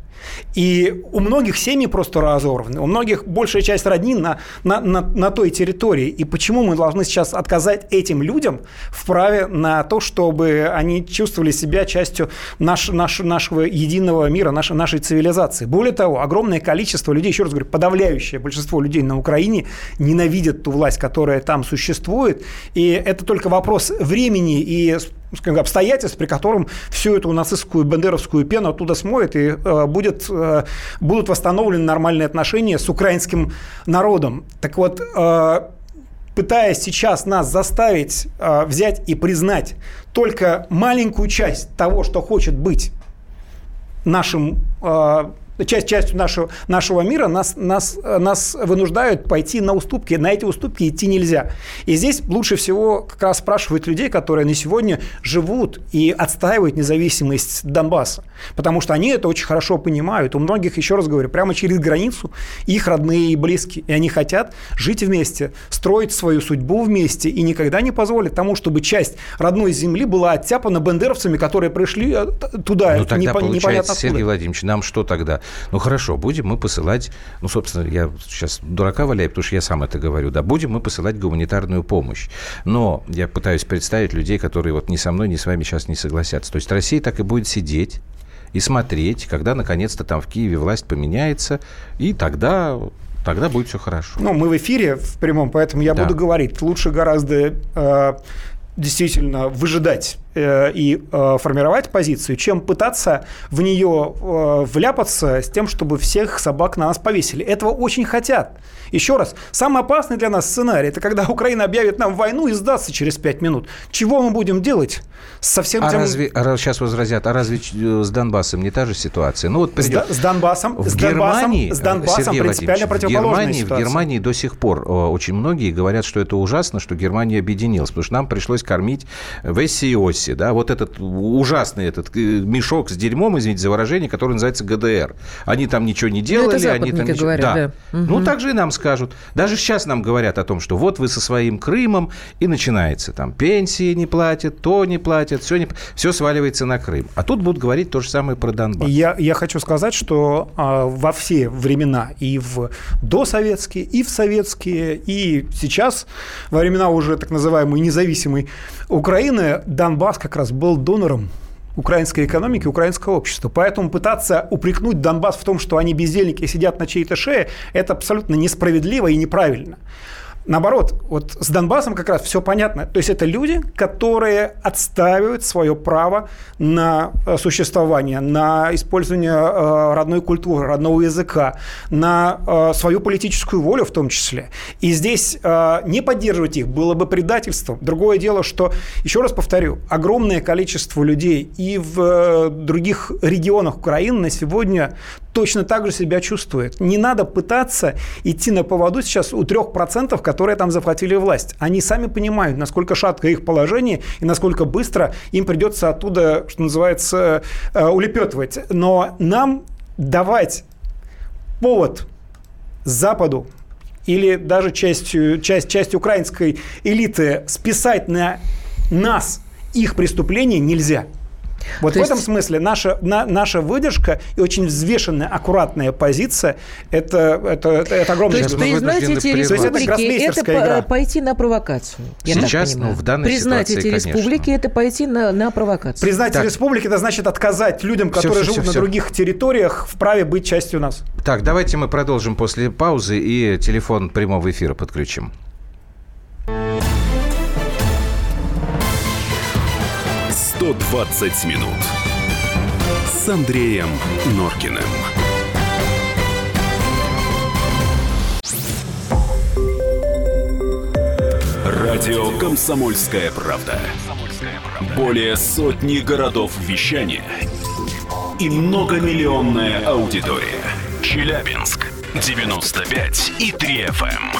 [SPEAKER 3] И у многих семьи просто разорваны, у многих большая часть роднин на, на, на, на той территории. И почему мы должны сейчас отказать этим людям в праве на то, чтобы они чувствовали себя частью наш, наш, нашего единого мира, нашей, нашей цивилизации? Более того, огромное количество людей, еще раз говорю, подавляющее большинство людей на Украине ненавидят ту власть, которая там существует. И это только вопрос времени и обстоятельств, при котором всю эту нацистскую бандеровскую пену оттуда смоет и э, будет, э, будут восстановлены нормальные отношения с украинским народом. Так вот, э, пытаясь сейчас нас заставить взять и признать только маленькую часть того, что хочет быть нашим часть, частью нашего, нашего мира нас, нас, нас вынуждают пойти на уступки. На эти уступки идти нельзя. И здесь лучше всего как раз спрашивают людей, которые на сегодня живут и отстаивают независимость Донбасса. Потому что они это очень хорошо понимают. У многих, еще раз говорю, прямо через границу их родные и близкие. И они хотят жить вместе, строить свою судьбу вместе и никогда не позволят тому, чтобы часть родной земли была оттяпана бандеровцами, которые пришли э, туда.
[SPEAKER 1] Ну, тогда, непонятно получается, откуда. Сергей Владимирович, нам что тогда? Ну хорошо, будем мы посылать, ну, собственно, я сейчас дурака валяю, потому что я сам это говорю, да, будем мы посылать гуманитарную помощь. Но я пытаюсь представить людей, которые вот ни со мной, ни с вами сейчас не согласятся. То есть Россия так и будет сидеть и смотреть, когда наконец-то там в Киеве власть поменяется, и тогда тогда будет все хорошо.
[SPEAKER 3] Ну, мы в эфире в прямом, поэтому я да. буду говорить. Лучше гораздо э, действительно выжидать и э, формировать позицию, чем пытаться в нее э, вляпаться с тем, чтобы всех собак на нас повесили. Этого очень хотят. Еще раз, самый опасный для нас сценарий – это когда Украина объявит нам войну и сдастся через пять минут. Чего мы будем делать?
[SPEAKER 1] Совсем а тем... разве, а сейчас возразят, а разве с Донбассом не та же ситуация? Ну, вот
[SPEAKER 3] придет... с, с Донбассом,
[SPEAKER 1] в
[SPEAKER 3] с
[SPEAKER 1] Германии,
[SPEAKER 3] с Донбассом
[SPEAKER 1] Сергей принципиально противоположная в Германии, ситуация. В Германии до сих пор очень многие говорят, что это ужасно, что Германия объединилась, потому что нам пришлось кормить в Эсси и Оси, да, вот этот ужасный этот э, мешок с дерьмом, извините за выражение, который называется ГДР. Они там ничего не делали, ну, это они там ничего...
[SPEAKER 2] говорят, да.
[SPEAKER 1] да. Угу. Ну, так же и нам скажут. Даже сейчас нам говорят о том, что вот вы со своим Крымом, и начинается там пенсии не платят, то не платят, все, не... все сваливается на Крым. А тут будут говорить то же самое про Донбасс.
[SPEAKER 3] Я, я хочу сказать, что а, во все времена, и в досоветские, и в советские, и сейчас, во времена уже так называемой независимой Украины Донбасс как раз был донором украинской экономики, украинского общества. Поэтому пытаться упрекнуть Донбасс в том, что они бездельники и сидят на чьей-то шее, это абсолютно несправедливо и неправильно. Наоборот, вот с Донбассом как раз все понятно. То есть это люди, которые отстаивают свое право на э, существование, на использование э, родной культуры, родного языка, на э, свою политическую волю в том числе. И здесь не поддерживать их было бы предательством. Другое дело, что, еще раз повторю, огромное количество людей и в других регионах Украины на сегодня точно так же себя чувствует. Не надо пытаться идти на поводу сейчас у 3%, которые там захватили власть. Они сами понимают, насколько шаткое их положение и насколько быстро им придется оттуда, что называется, э, улепетывать. Но нам давать повод Западу или даже частью, часть, часть украинской элиты списать на нас их преступления нельзя. Вот То в есть... этом смысле наша, на, наша выдержка и очень взвешенная, аккуратная позиция это, это, это, это огромное.
[SPEAKER 2] То есть признать эти республики – это игра. пойти на провокацию. Я Сейчас, ну, в данной признать ситуации, эти республики – это пойти на, на провокацию.
[SPEAKER 3] Признать так. республики – это значит отказать людям, которые все, все, живут все, на все. других территориях, в праве быть частью нас.
[SPEAKER 1] Так, давайте мы продолжим после паузы и телефон прямого эфира подключим.
[SPEAKER 4] 120 минут с Андреем Норкиным. Радио «Комсомольская правда». Более сотни городов вещания и многомиллионная аудитория. Челябинск 95 и 3 FM.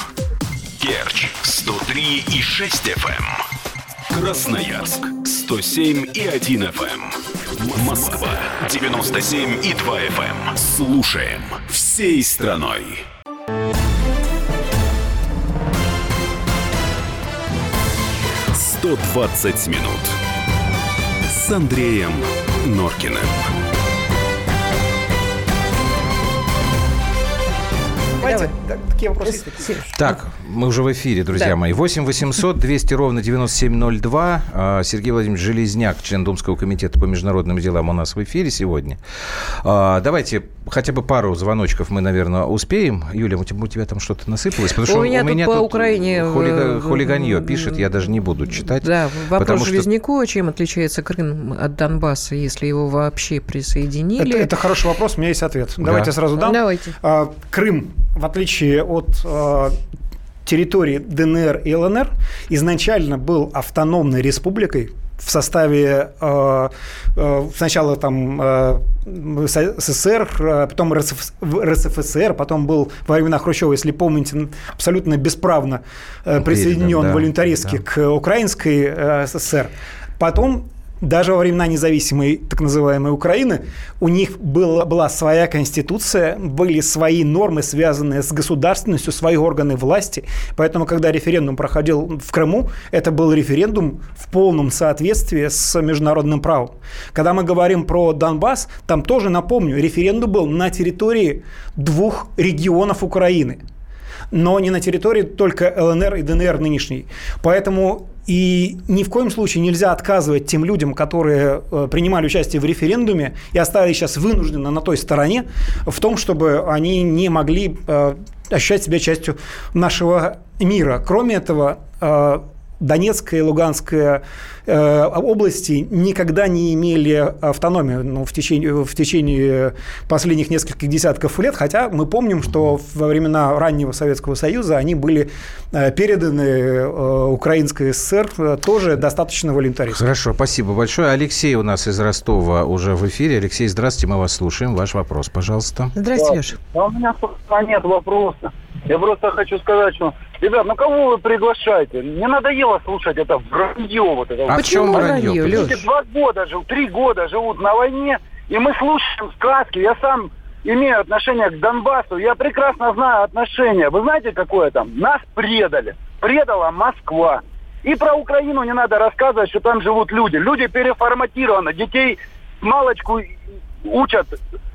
[SPEAKER 4] Керчь 103 и 6 FM. Красноярск 107 и 1 FM. Эм. Москва 97 и 2 FM. Эм. Слушаем всей страной. Сто двадцать минут с Андреем Норкиным.
[SPEAKER 2] Давай.
[SPEAKER 3] Такие вопросы.
[SPEAKER 1] Так, мы уже в эфире, друзья
[SPEAKER 2] Да.
[SPEAKER 1] мои. 8 800 200 ровно 9702. А, Сергей Владимирович Железняк, член Думского комитета по международным делам у нас в эфире сегодня. А, Давайте хотя бы пару звоночков мы, наверное, успеем. Юля, у тебя, у тебя там что-то насыпалось? Потому
[SPEAKER 2] У
[SPEAKER 1] что
[SPEAKER 2] меня тут по Украине,
[SPEAKER 1] хулига-
[SPEAKER 2] э,
[SPEAKER 1] хулиганье
[SPEAKER 2] э,
[SPEAKER 1] пишет, я даже не буду читать.
[SPEAKER 2] Да,
[SPEAKER 1] потому
[SPEAKER 2] вопрос
[SPEAKER 1] что-
[SPEAKER 2] Железняку, чем отличается Крым от Донбасса, если его вообще присоединили?
[SPEAKER 3] Это, это хороший вопрос, у меня есть ответ. Давайте я сразу дам.
[SPEAKER 2] Давайте.
[SPEAKER 3] А, Крым, в отличие от а, территории ДНР и ЛНР, изначально был автономной республикой в составе э, э, сначала там э, СССР, э, потом РСФ РСФСР, потом был во времена Хрущева, если помните, абсолютно бесправно э, присоединен
[SPEAKER 1] да,
[SPEAKER 3] волюнтаристски
[SPEAKER 1] да.
[SPEAKER 3] к украинской э, СССР. Потом даже во времена независимой так называемой Украины у них была, была своя конституция, были свои нормы, связанные с государственностью, свои органы власти. Поэтому, когда референдум проходил в Крыму, это был референдум в полном соответствии с международным правом. Когда мы говорим про Донбасс, там тоже, напомню, референдум был на территории двух регионов Украины но не на территории только ЛНР и ДНР нынешней. Поэтому и ни в коем случае нельзя отказывать тем людям, которые э, принимали участие в референдуме и остались сейчас вынужденно на той стороне, в том, чтобы они не могли э, ощущать себя частью нашего мира. Кроме этого, э, Донецкая и Луганская э, области никогда не имели автономию ну, в, течение, в течение последних нескольких десятков лет, хотя мы помним, что во времена раннего Советского Союза они были э, переданы э, Украинской ССР э, тоже достаточно волюнтаристски.
[SPEAKER 1] Хорошо, спасибо большое. Алексей у нас из Ростова уже в эфире. Алексей, здравствуйте, мы вас слушаем. Ваш вопрос, пожалуйста.
[SPEAKER 2] Здрасте, Леша.
[SPEAKER 5] А у меня, собственно, нет вопроса. Я просто хочу сказать, что, ребят, ну кого вы приглашаете? Мне надоело слушать это вранье вот это.
[SPEAKER 1] А в чем вранье?
[SPEAKER 5] Эти два года, жил, три года живут на войне, и мы слушаем сказки. Я сам имею отношение к Донбассу, я прекрасно знаю отношение. Вы знаете, какое там? Нас предали. Предала Москва. И про Украину не надо рассказывать, что там живут люди. Люди переформатированы. Детей малочку учат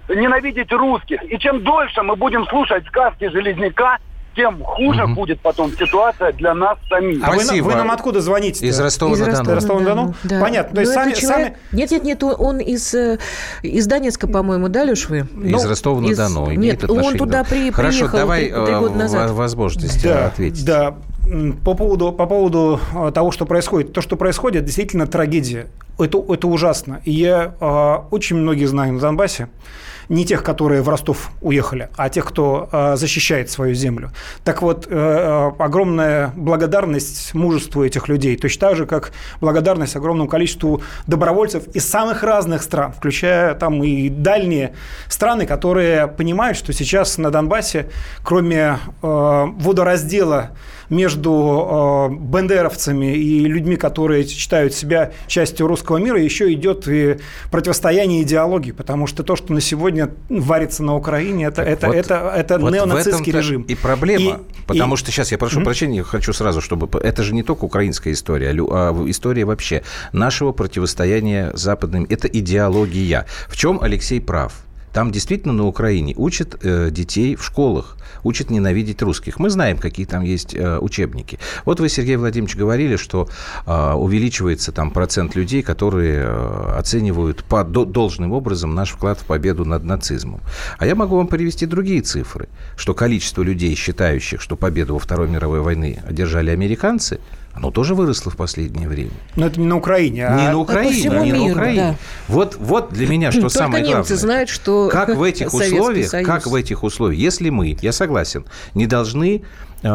[SPEAKER 5] ненавидеть русских. И чем дольше мы будем слушать сказки Железняка, тем хуже
[SPEAKER 1] Мгм.
[SPEAKER 5] будет потом ситуация для нас самих.
[SPEAKER 3] А вы,
[SPEAKER 1] Спасибо.
[SPEAKER 3] вы нам откуда звоните?
[SPEAKER 1] Из Ростова
[SPEAKER 2] Из
[SPEAKER 1] на
[SPEAKER 2] Ростова.
[SPEAKER 1] Дону.
[SPEAKER 3] Ростова-на-Дону?
[SPEAKER 2] Да.
[SPEAKER 3] Понятно. То есть
[SPEAKER 2] Но
[SPEAKER 3] сами,
[SPEAKER 2] человек-
[SPEAKER 3] сами-
[SPEAKER 2] Нет, нет, нет, он- из, э, из Донецка, по-моему, да, Леш, вы?
[SPEAKER 1] Из
[SPEAKER 2] Ну,
[SPEAKER 1] Ростова-на-Дону.
[SPEAKER 2] из- Нет, он туда при,
[SPEAKER 1] Хорошо,
[SPEAKER 2] приехал
[SPEAKER 1] давай
[SPEAKER 2] три, три
[SPEAKER 1] э,
[SPEAKER 2] года назад.
[SPEAKER 1] во- возможности
[SPEAKER 3] Да,
[SPEAKER 1] ответить.
[SPEAKER 3] да. По поводу, по поводу э, того, что происходит. То, что происходит, действительно трагедия. Это, это ужасно. И я э, очень многих знаю на Донбассе. Не тех, которые в Ростов уехали, а тех, кто э, защищает свою землю. Так вот, э, э, огромная благодарность мужеству этих людей. Точно так же, как благодарность огромному количеству добровольцев из самых разных стран, включая там и дальние страны, которые понимают, что сейчас на Донбассе, кроме э, водораздела между э, бендеровцами и людьми, которые считают себя частью русского мира, еще идет и противостояние идеологии, потому что то, что на сегодня варится на Украине, это, это,
[SPEAKER 1] вот-
[SPEAKER 3] это, это
[SPEAKER 1] Вот
[SPEAKER 3] неонацистский режим.
[SPEAKER 1] И проблема,
[SPEAKER 3] И-
[SPEAKER 1] потому
[SPEAKER 3] и-
[SPEAKER 1] что сейчас я прошу прощения, я хочу сразу, чтобы это же не только украинская история, а а история вообще нашего противостояния западным. Это идеология. В чем Алексей прав? Там действительно на Украине учат э, детей в школах, учат ненавидеть русских. Мы знаем, какие там есть э, учебники. Вот вы, Сергей Владимирович, говорили, что э, увеличивается там процент людей, которые э, оценивают по до- должным образом наш вклад в победу над нацизмом. А я могу вам привести другие цифры, что количество людей, считающих, что победу во Второй мировой войны одержали американцы, оно тоже выросло в последнее время.
[SPEAKER 3] Но это не на Украине, а
[SPEAKER 1] Не на
[SPEAKER 2] по
[SPEAKER 1] Украине,
[SPEAKER 2] всему
[SPEAKER 1] не на
[SPEAKER 2] миру,
[SPEAKER 1] Украине.
[SPEAKER 2] да.
[SPEAKER 1] Вот, вот для меня что
[SPEAKER 2] Только
[SPEAKER 1] самое
[SPEAKER 2] немцы
[SPEAKER 1] главное.
[SPEAKER 2] знают, что
[SPEAKER 1] Как в этих
[SPEAKER 2] Советский
[SPEAKER 1] условиях,
[SPEAKER 2] Союз.
[SPEAKER 1] как в этих условиях, если мы, я согласен, не должны э,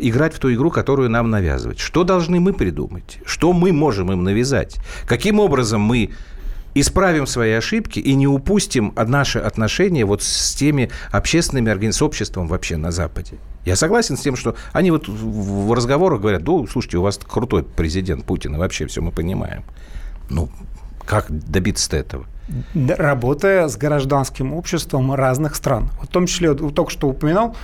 [SPEAKER 1] играть в ту игру, которую нам навязывают. Что должны мы придумать? Что мы можем им навязать? Каким образом мы исправим свои ошибки и не упустим наши отношения вот с теми общественными организациями, с обществом вообще на Западе. Я согласен с тем, что они вот в разговорах говорят, да, слушайте, у вас крутой президент Путин, и вообще все мы понимаем. Ну, как добиться этого?
[SPEAKER 3] Работая с гражданским обществом разных стран. В том числе, только что упоминал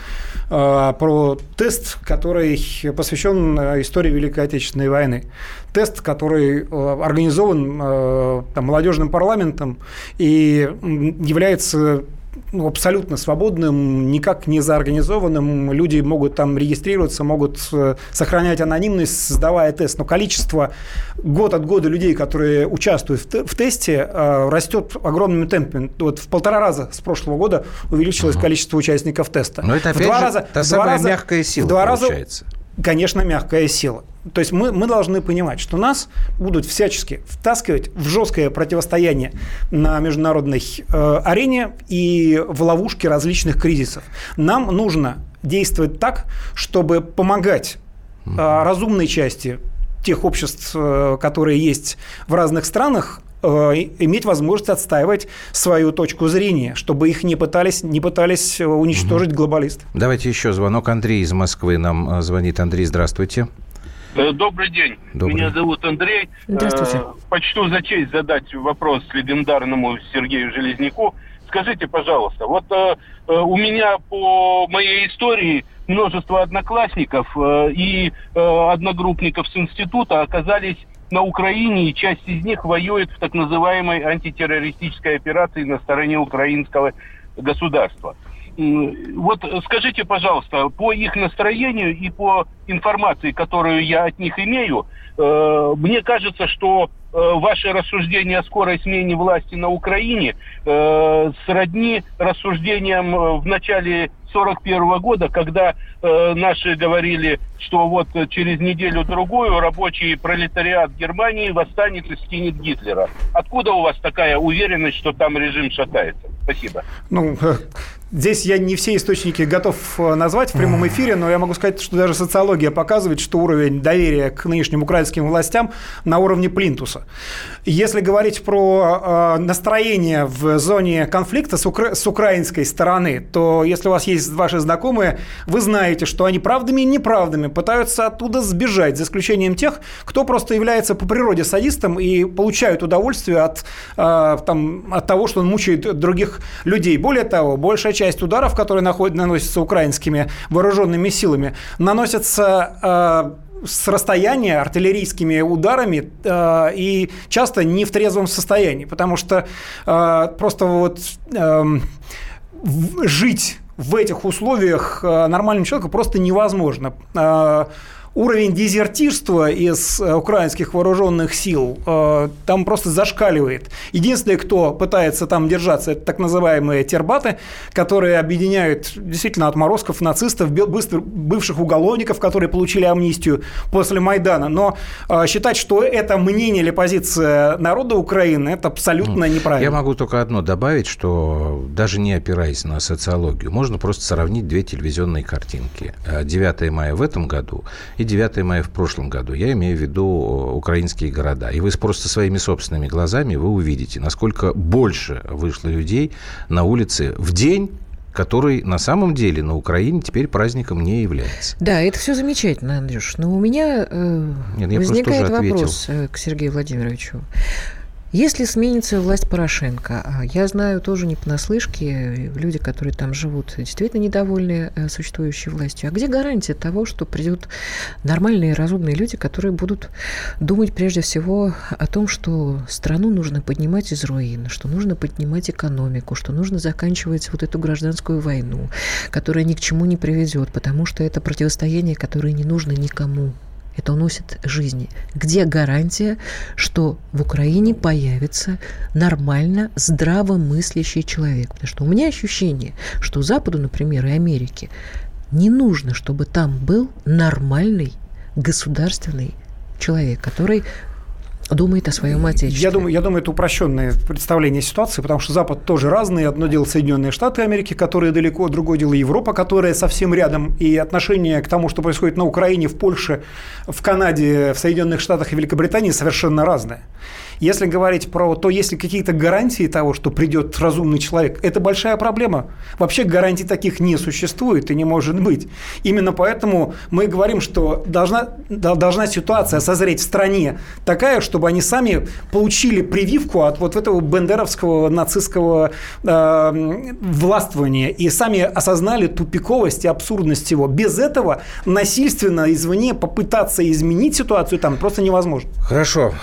[SPEAKER 3] э, про тест, который посвящен э, истории Великой Отечественной войны. Тест, который э, организован э, там, молодежным парламентом и является ну, абсолютно свободным, никак не заорганизованным. Люди могут там регистрироваться, могут э, сохранять анонимность, сдавая тест. Но количество год от года людей, которые участвуют в, в тесте, э, растет огромными темпами. Вот в полтора раза с прошлого года увеличилось uh-huh. количество участников теста.
[SPEAKER 1] Но это опять в два же раза, та самая раза, мягкая сила
[SPEAKER 3] в два получается. Раза конечно, мягкая сила. То есть мы, мы должны понимать, что нас будут всячески втаскивать в жесткое противостояние на международной э, арене и в ловушки различных кризисов. Нам нужно действовать так, чтобы помогать э, разумной части тех обществ, э, которые есть в разных странах, иметь возможность отстаивать свою точку зрения, чтобы их не пытались, не пытались э, уничтожить угу. глобалисты.
[SPEAKER 1] Давайте еще звонок. Андрей из Москвы нам э, звонит. Андрей, здравствуйте.
[SPEAKER 6] Добрый день. Добрый. Меня зовут Андрей.
[SPEAKER 2] Здравствуйте.
[SPEAKER 6] Почту за честь задать вопрос легендарному Сергею Железняку. Скажите, пожалуйста, вот у меня по моей истории множество одноклассников и одногруппников с института оказались на Украине, и часть из них воюет в так называемой антитеррористической операции на стороне украинского государства. Вот скажите, пожалуйста, по их настроению и по информации, которую я от них имею, э, мне кажется, что ваши рассуждения о скорой смене власти на Украине э, сродни рассуждениям в начале 1941 года, когда э, наши говорили, что вот через неделю-другую рабочий пролетариат Германии восстанет и скинет Гитлера. Откуда у вас такая уверенность, что там режим шатается? Спасибо.
[SPEAKER 3] Ну, Здесь я не все источники готов э, назвать в прямом эфире, но я могу сказать, что даже социология показывает, что уровень доверия к нынешним украинским властям на уровне плинтуса. Если говорить про э, настроение в зоне конфликта с, укра... с украинской стороны, то если у вас есть ваши знакомые, вы знаете, что они правдами и неправдами пытаются оттуда сбежать, за исключением тех, кто просто является по природе садистом и получают удовольствие от, э, там, от того, что он мучает других людей. Более того, большая часть ударов, которые наносятся украинскими вооруженными силами, наносятся э, с расстояния артиллерийскими ударами э, и часто не в трезвом состоянии, потому что э, просто вот э, жить в этих условиях э, нормальному человеку просто невозможно. Э, уровень дезертирства из э, украинских вооруженных сил э, там просто зашкаливает. Единственное, кто пытается там держаться, это так называемые тербаты, которые объединяют действительно отморозков, нацистов, бывших уголовников, которые получили амнистию после Майдана. Но э, считать, что это мнение или позиция народа Украины, это абсолютно неправильно.
[SPEAKER 1] Я могу только одно добавить, что даже не опираясь на социологию, можно просто сравнить две телевизионные картинки. 9 мая в этом году и и 9 мая в прошлом году. Я имею в виду украинские города. И вы просто своими собственными глазами вы увидите, насколько больше вышло людей на улице в день который на самом деле на Украине теперь праздником не является.
[SPEAKER 2] Да, это все замечательно, Андрюш. Но у меня э, Нет, возникает вопрос э, к Сергею Владимировичу. Если сменится власть Порошенко, а я знаю тоже не понаслышке, люди, которые там живут, действительно недовольны э, существующей властью. А где гарантия того, что придут нормальные, разумные люди, которые будут думать прежде всего о том, что страну нужно поднимать из руин, что нужно поднимать экономику, что нужно заканчивать вот эту гражданскую войну, которая ни к чему не приведет, потому что это противостояние, которое не нужно никому. Это уносит жизни. Где гарантия, что в Украине появится нормально здравомыслящий человек? Потому что у меня ощущение, что Западу, например, и Америке не нужно, чтобы там был нормальный государственный человек, который думает о своем отечестве.
[SPEAKER 3] Я думаю, я думаю, это упрощенное представление ситуации, потому что Запад тоже разный. Одно дело Соединенные Штаты Америки, которые далеко, другое дело Европа, которая совсем рядом. И отношение к тому, что происходит на Украине, в Польше, в Канаде, в Соединенных Штатах и Великобритании совершенно разное. Если говорить про то, есть ли какие-то гарантии того, что придет разумный человек, это большая проблема. Вообще гарантий таких не существует и не может быть. Именно поэтому мы говорим, что должна, должна ситуация созреть в стране такая, что чтобы они сами получили прививку от вот этого бендеровского нацистского э, властвования и сами осознали тупиковость и абсурдность его. Без этого насильственно извне попытаться изменить ситуацию там просто невозможно.
[SPEAKER 1] Хорошо.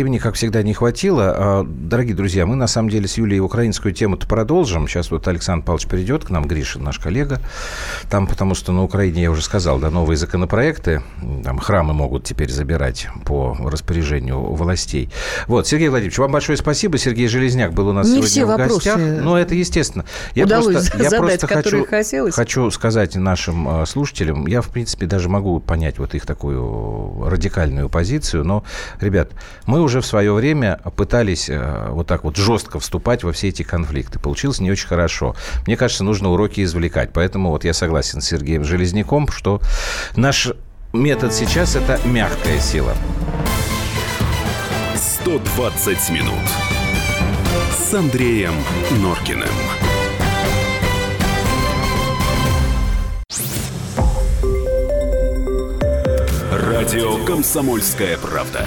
[SPEAKER 1] А, времени, как всегда, не хватило. А, дорогие друзья, мы на самом деле с Юлией украинскую тему-то продолжим. Сейчас вот Александр Павлович перейдет к нам, Гриша, наш коллега. Там, потому что на Украине, я уже сказал, да, новые законопроекты. Там храмы могут теперь забирать по распоряжению властей. Вот, Сергей Владимирович, вам большое спасибо. Сергей Железняк был у нас
[SPEAKER 2] не
[SPEAKER 1] сегодня
[SPEAKER 2] все
[SPEAKER 1] в
[SPEAKER 2] вопросы
[SPEAKER 1] гостях. Ну, это естественно.
[SPEAKER 2] Я просто, задать, я просто
[SPEAKER 1] хочу,
[SPEAKER 2] хотелось.
[SPEAKER 1] хочу сказать нашим э, слушателям, я, в принципе, даже могу понять вот их такую радикальную позицию, но, ребят, мы уже в свое время пытались э, вот так вот жестко вступать во все эти конфликты. Получилось не очень хорошо. Мне кажется, нужно уроки извлекать. Поэтому вот я согласен с Сергеем Железняком, что наш метод сейчас – это мягкая сила.
[SPEAKER 4] 120 минут с Андреем Норкиным. Радио «Комсомольская правда».